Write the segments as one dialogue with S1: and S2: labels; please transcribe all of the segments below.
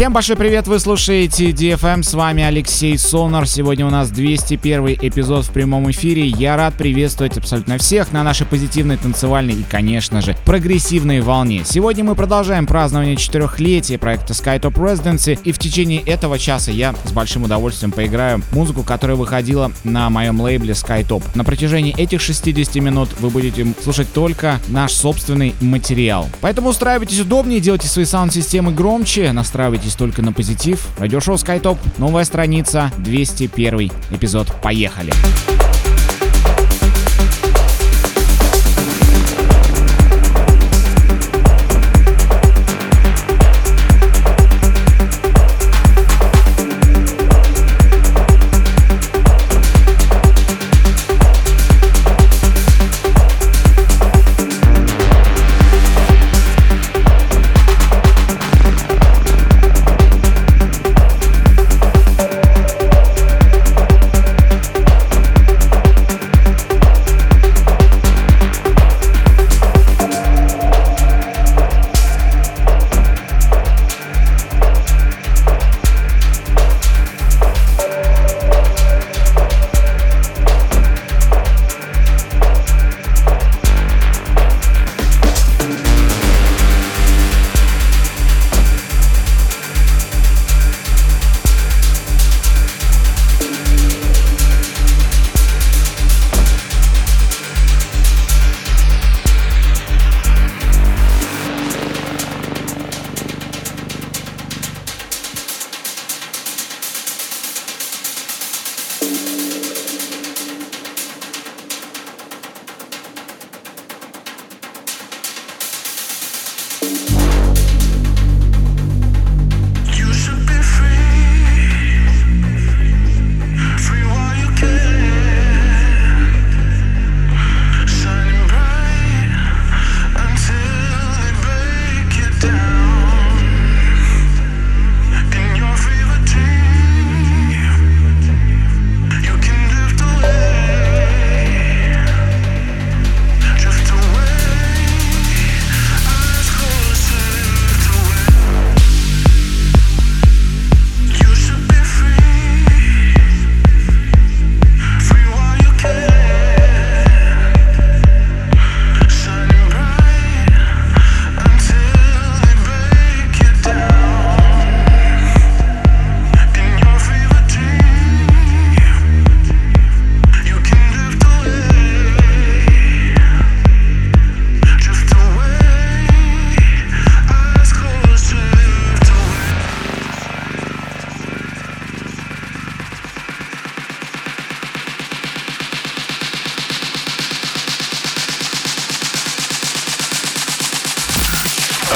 S1: Всем большой привет, вы слушаете DFM, с вами Алексей Сонар. Сегодня у нас 201 эпизод в прямом эфире. Я рад приветствовать абсолютно всех на нашей позитивной танцевальной и, конечно же, прогрессивной волне. Сегодня мы продолжаем празднование четырехлетия проекта Skytop Residency, и в течение этого часа я с большим удовольствием поиграю музыку, которая выходила на моем лейбле Skytop. На протяжении этих 60 минут вы будете слушать только наш собственный материал. Поэтому устраивайтесь удобнее, делайте свои саунд-системы громче, настраивайтесь только на позитив. Радиошоу SkyTop, новая страница, 201 эпизод. Поехали!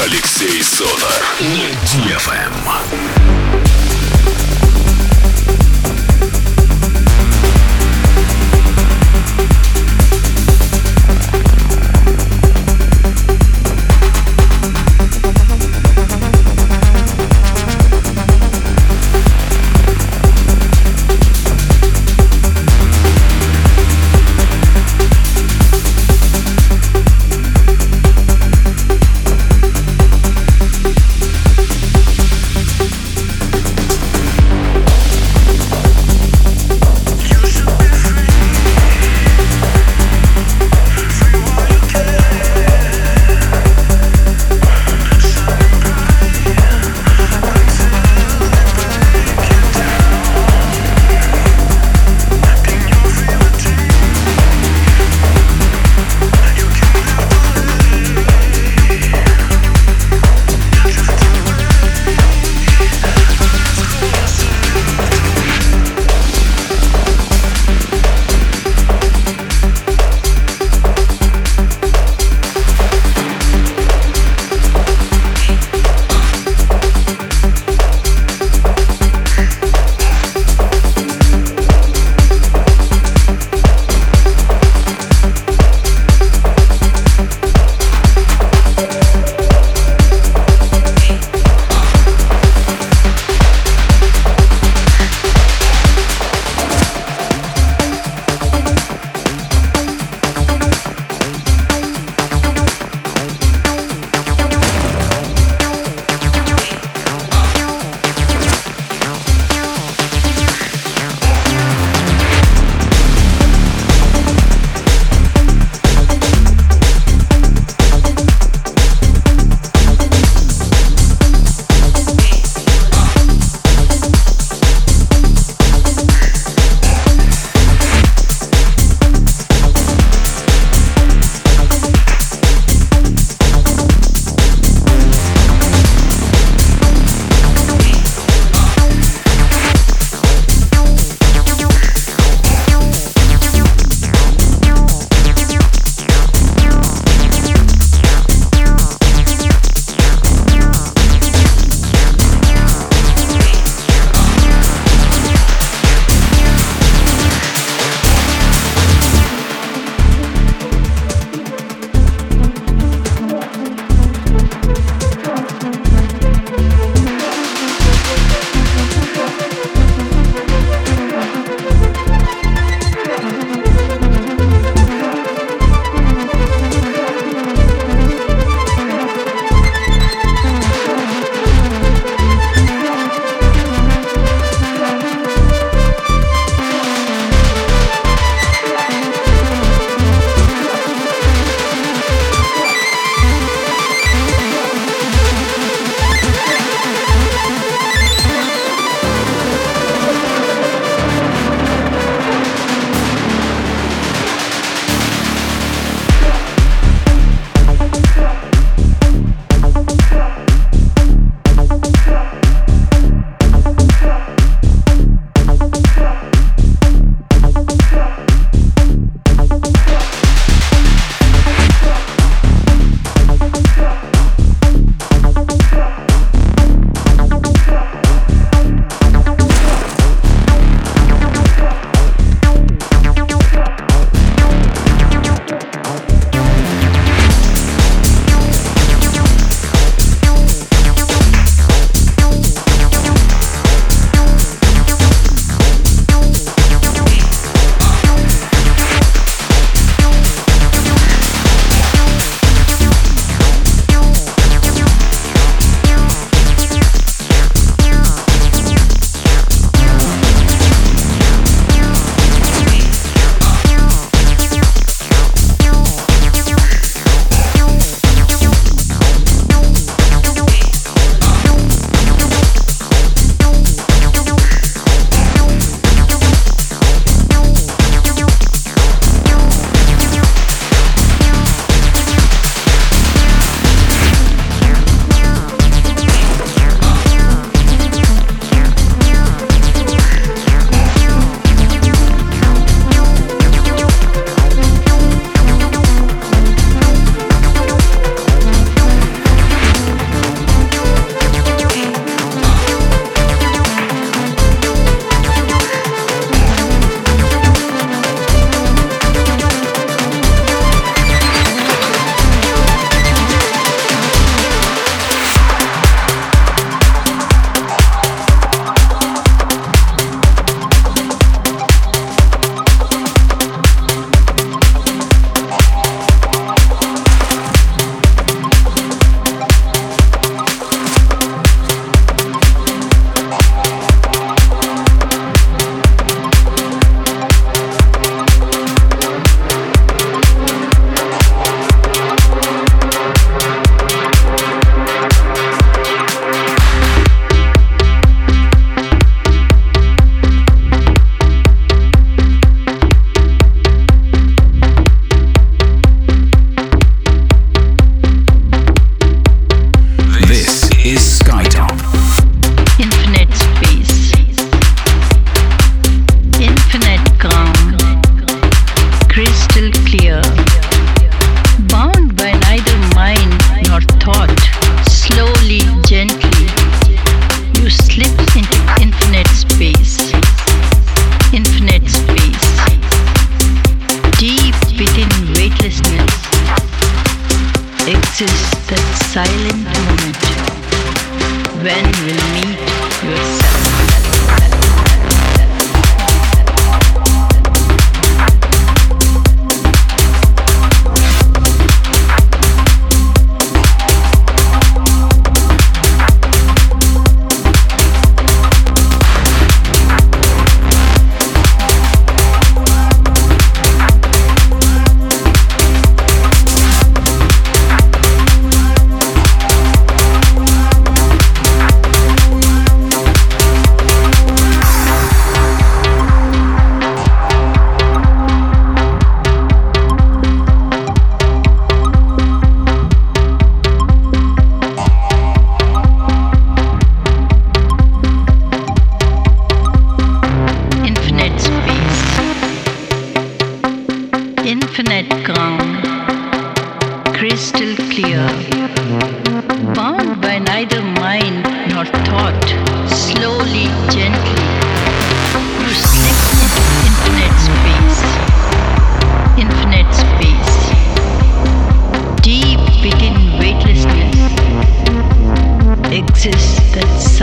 S2: Алексей Сонар на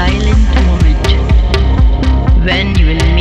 S3: silent moment. When you will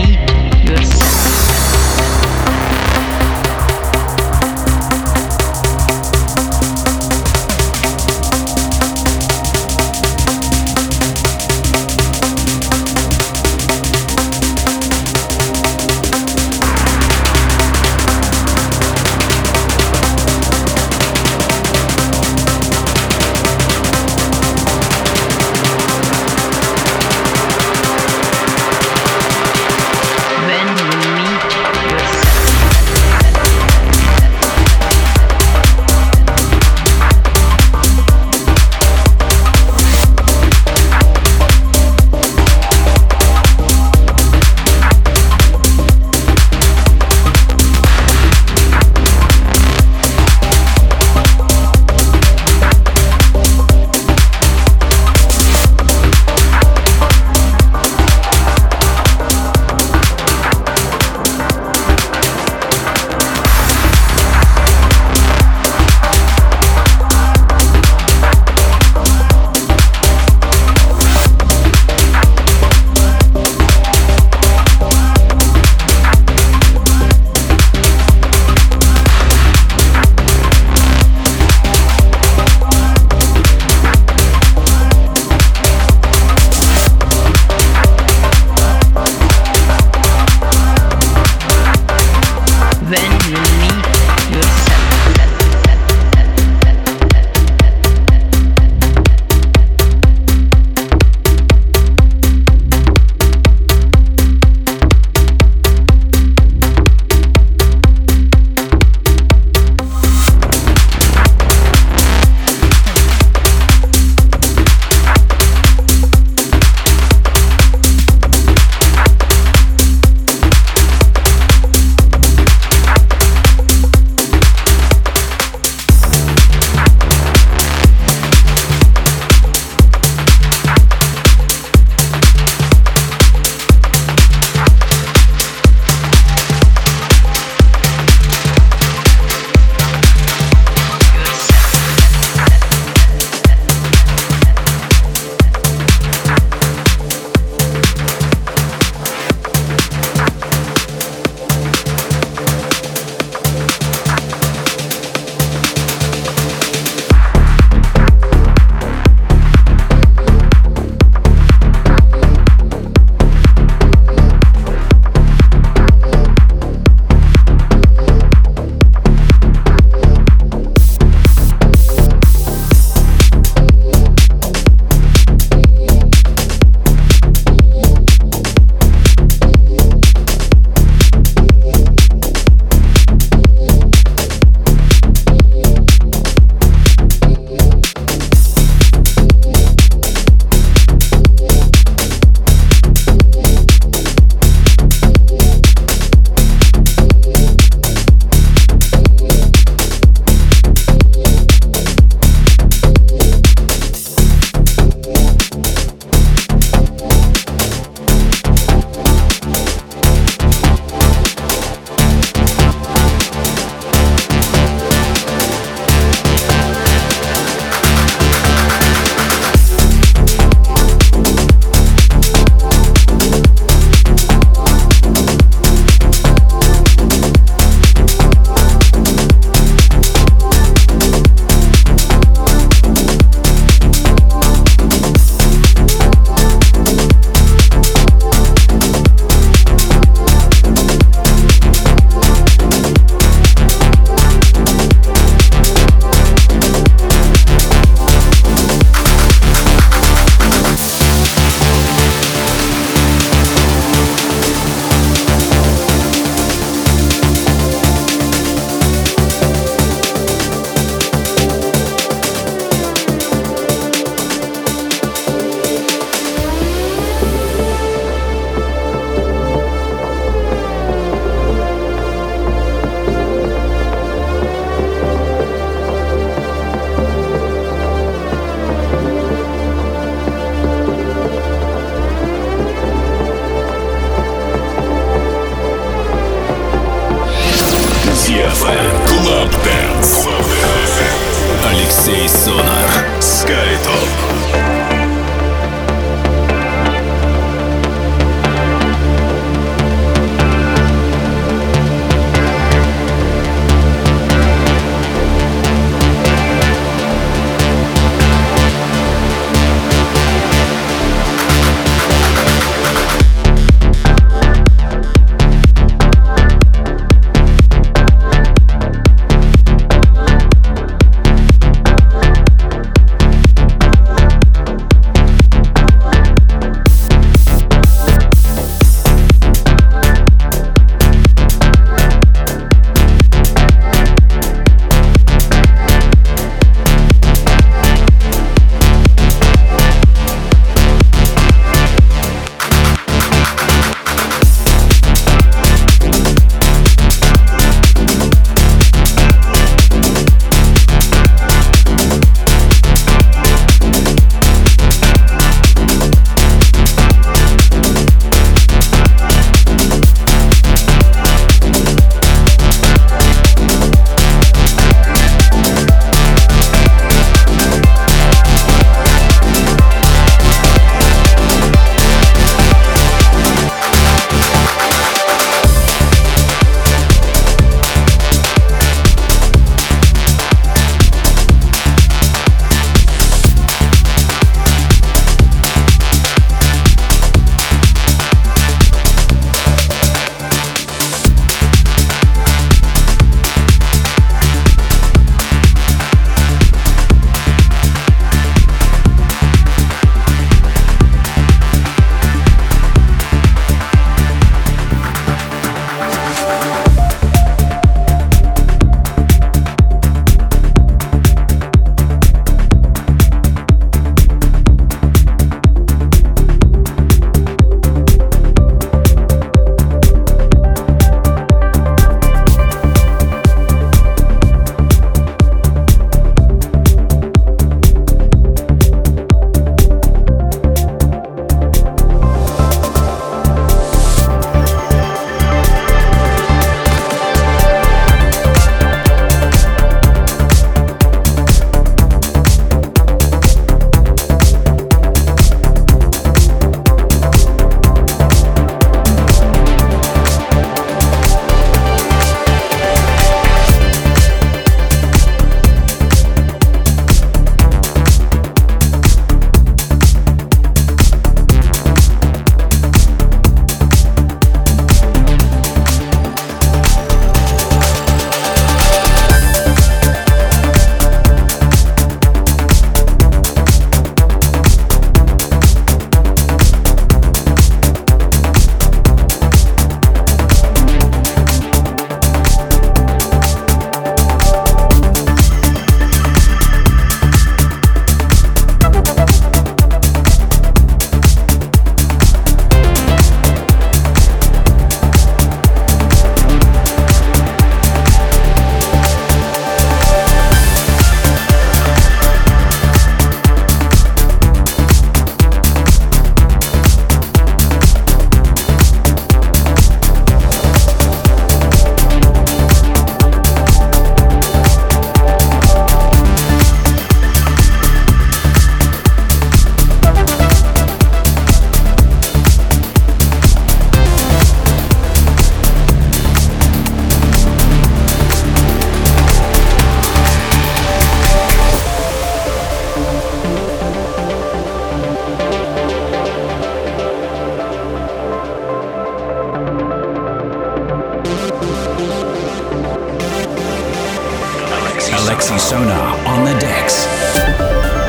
S3: Galaxy Sonar on
S1: the
S4: decks.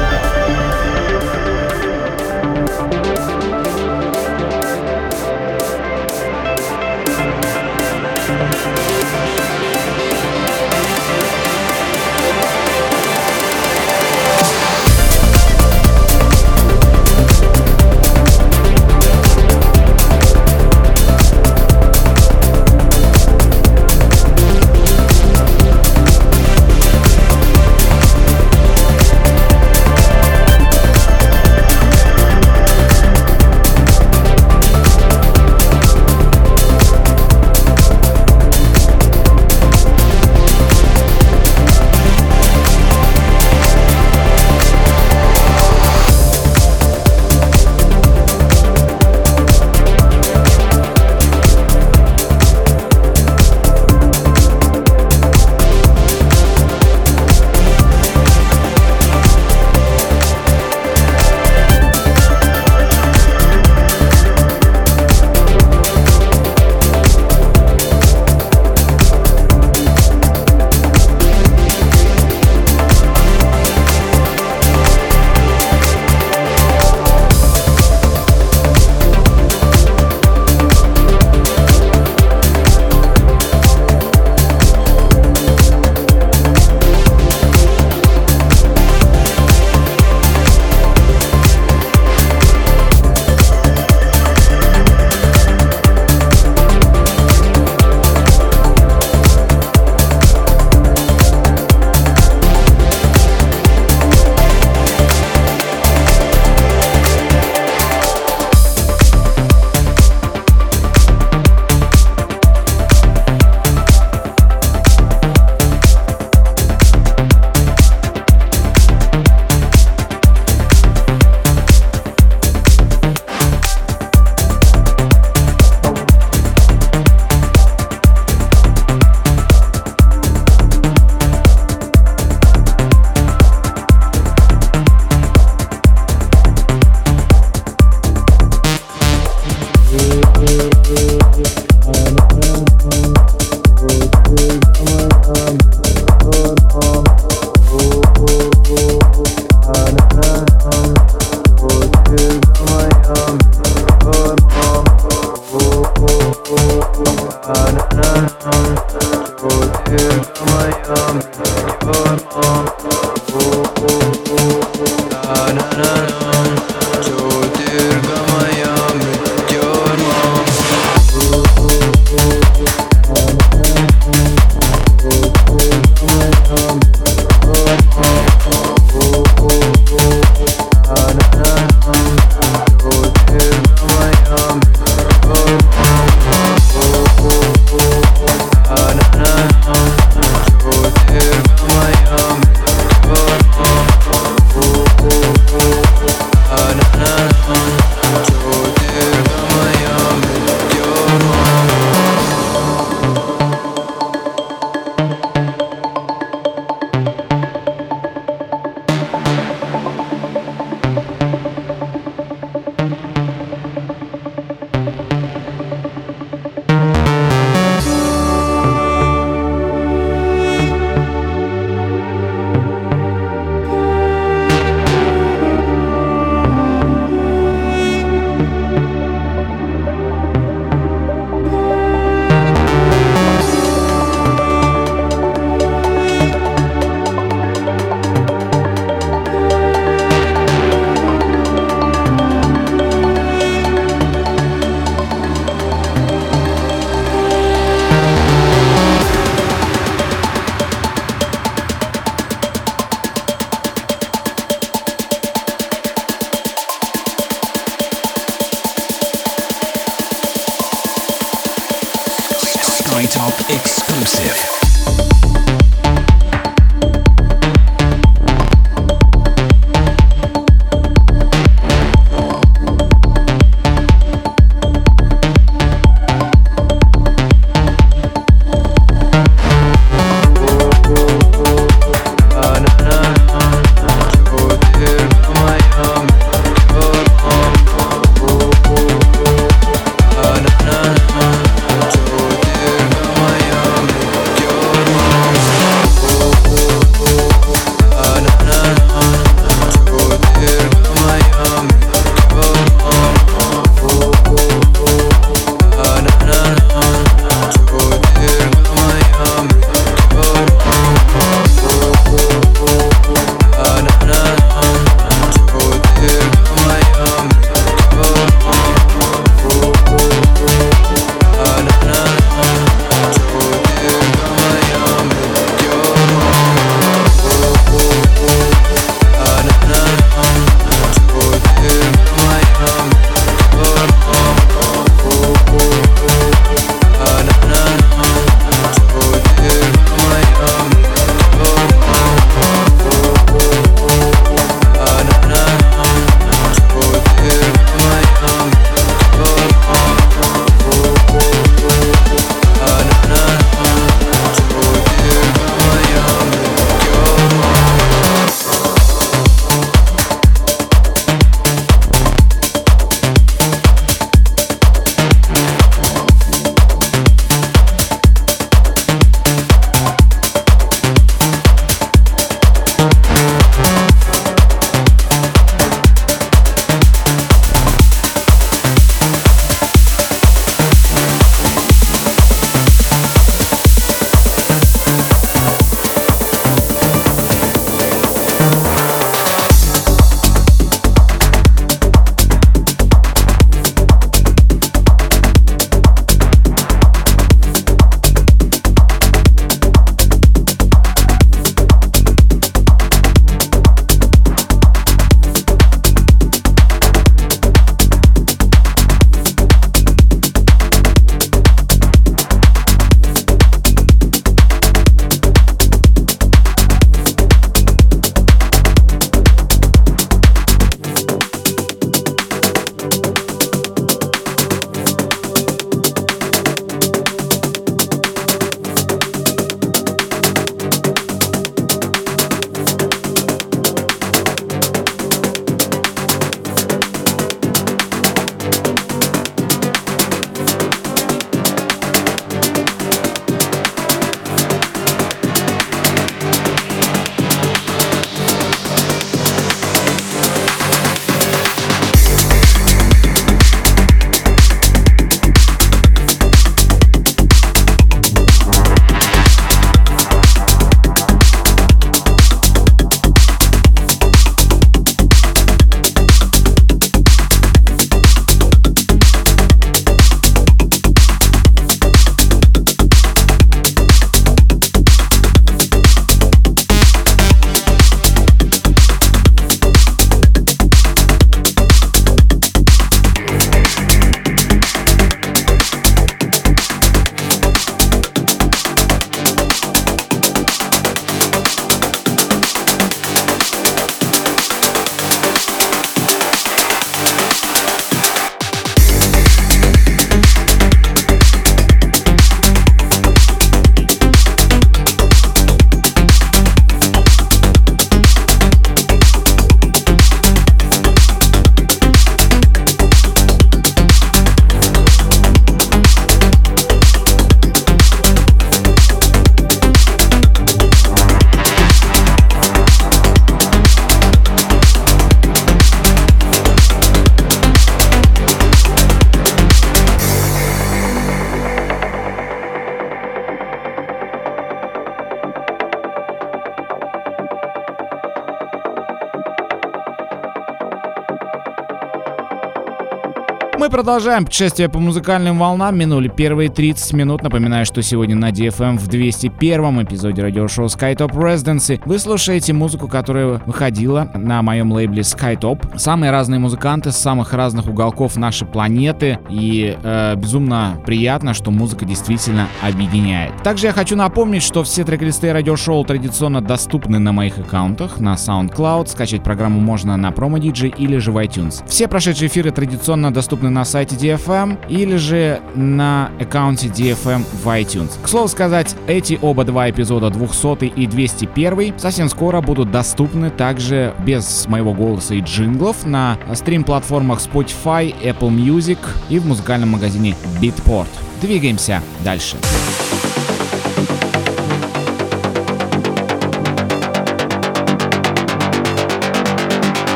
S4: Продолжаем путешествие по музыкальным волнам. Минули первые 30 минут. Напоминаю, что сегодня на DFM в 201 эпизоде радиошоу Skytop Residency вы слушаете музыку, которая выходила на моем лейбле Skytop. Самые разные музыканты с самых разных уголков нашей планеты. И э, безумно приятно, что музыка действительно объединяет. Также я хочу напомнить, что все трек-листы радиошоу традиционно доступны на моих аккаунтах на SoundCloud. Скачать программу можно на Promo DJ или же в iTunes. Все прошедшие эфиры традиционно доступны на сайте DFM или же на аккаунте DFM в iTunes. К слову сказать, эти оба два эпизода 200 и 201 совсем скоро будут доступны также без моего голоса и джинглов на стрим-платформах Spotify, Apple Music и в музыкальном магазине Beatport. Двигаемся дальше. Дальше.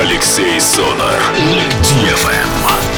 S5: Алексей Сонар. DFM.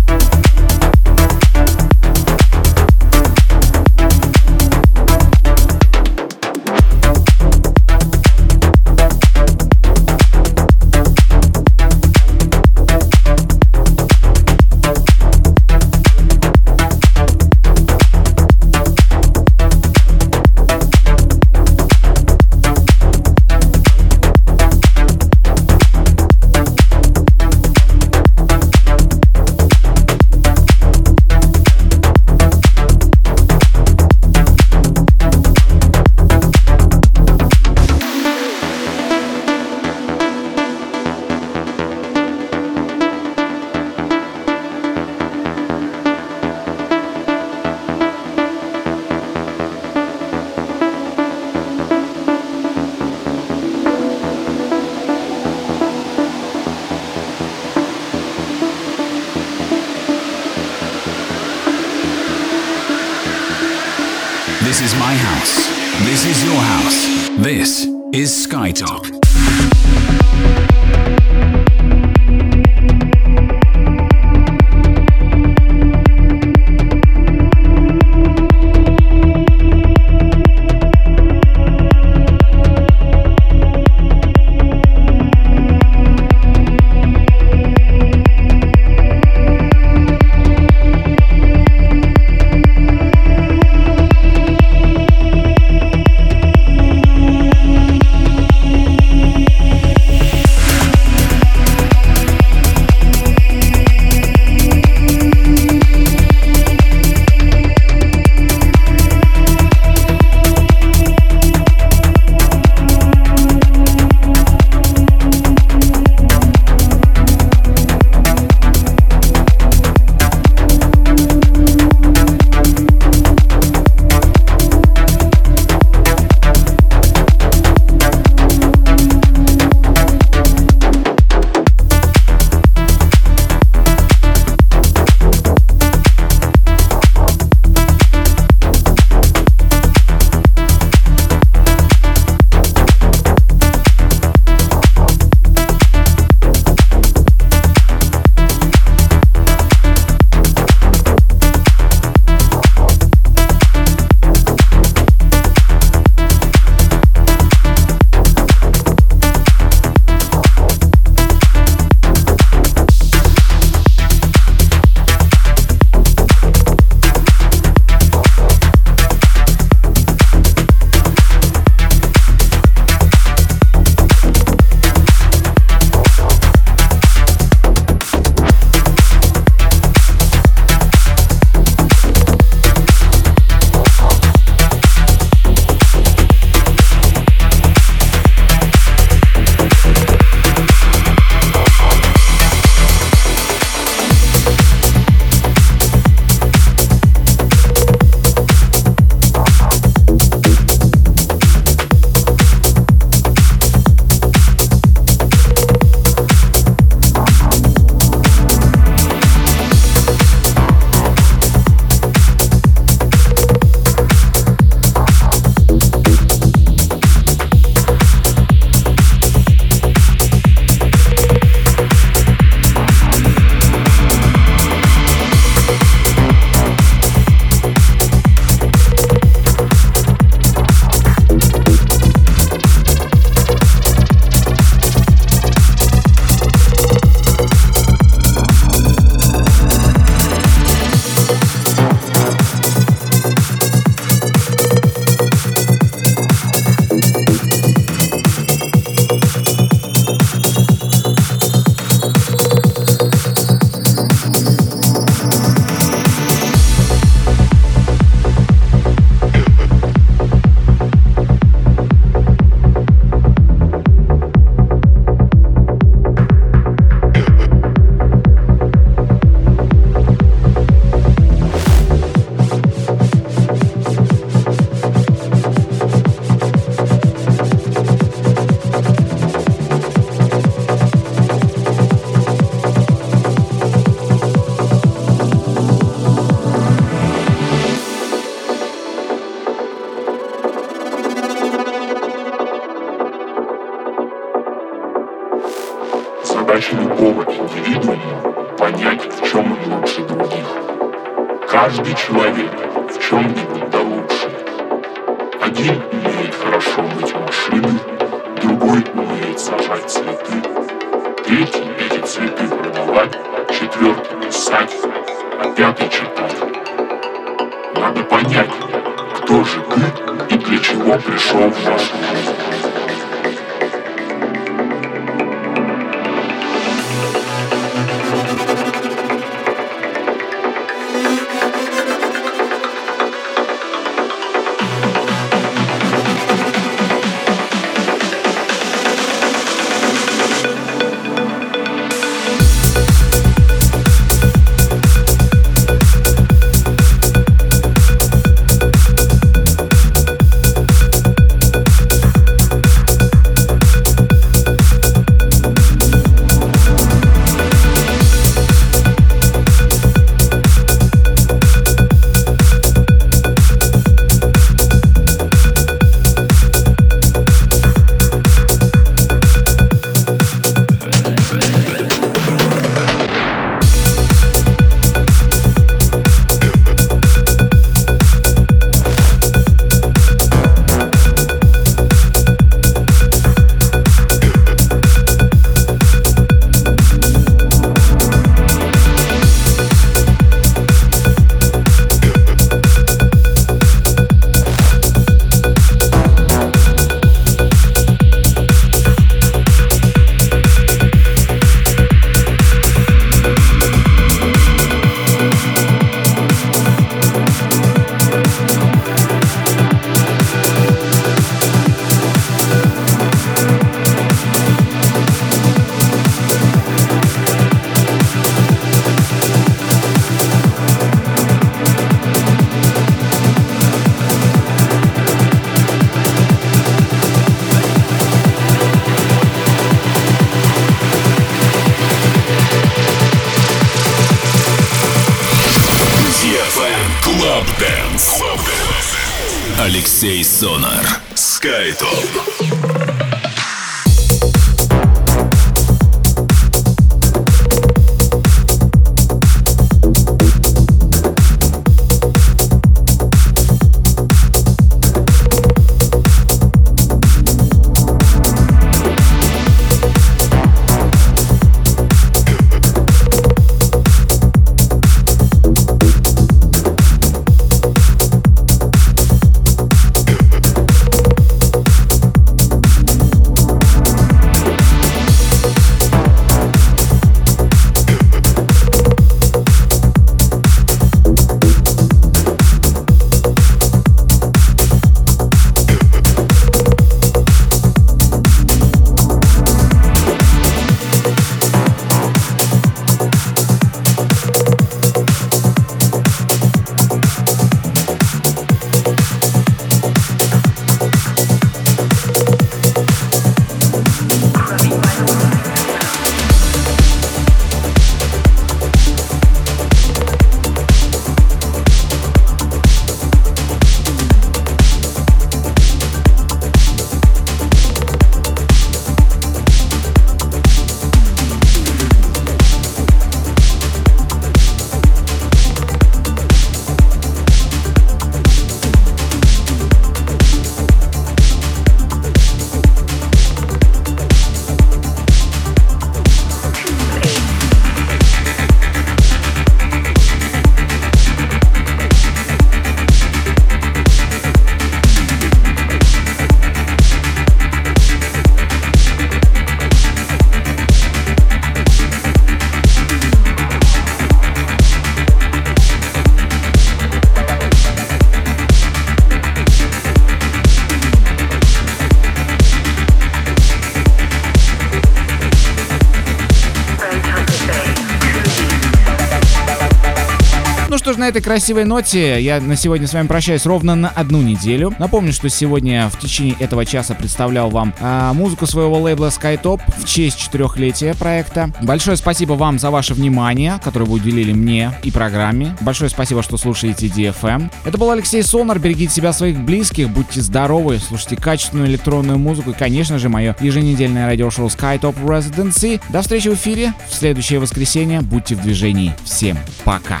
S4: На этой красивой ноте я на сегодня с вами прощаюсь ровно на одну неделю. Напомню, что сегодня в течение этого часа представлял вам а, музыку своего лейбла SkyTop в честь четырехлетия проекта. Большое спасибо вам за ваше внимание, которое вы уделили мне и программе. Большое спасибо, что слушаете DFM. Это был Алексей Сонар. Берегите себя, своих близких, будьте здоровы, слушайте качественную электронную музыку и, конечно же, мое еженедельное радиошоу SkyTop Residency. До встречи в эфире в следующее воскресенье. Будьте в движении. Всем пока.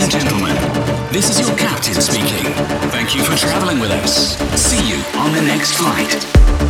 S2: Ladies and gentlemen, this is your captain speaking. Thank you for traveling with us. See you on the next flight.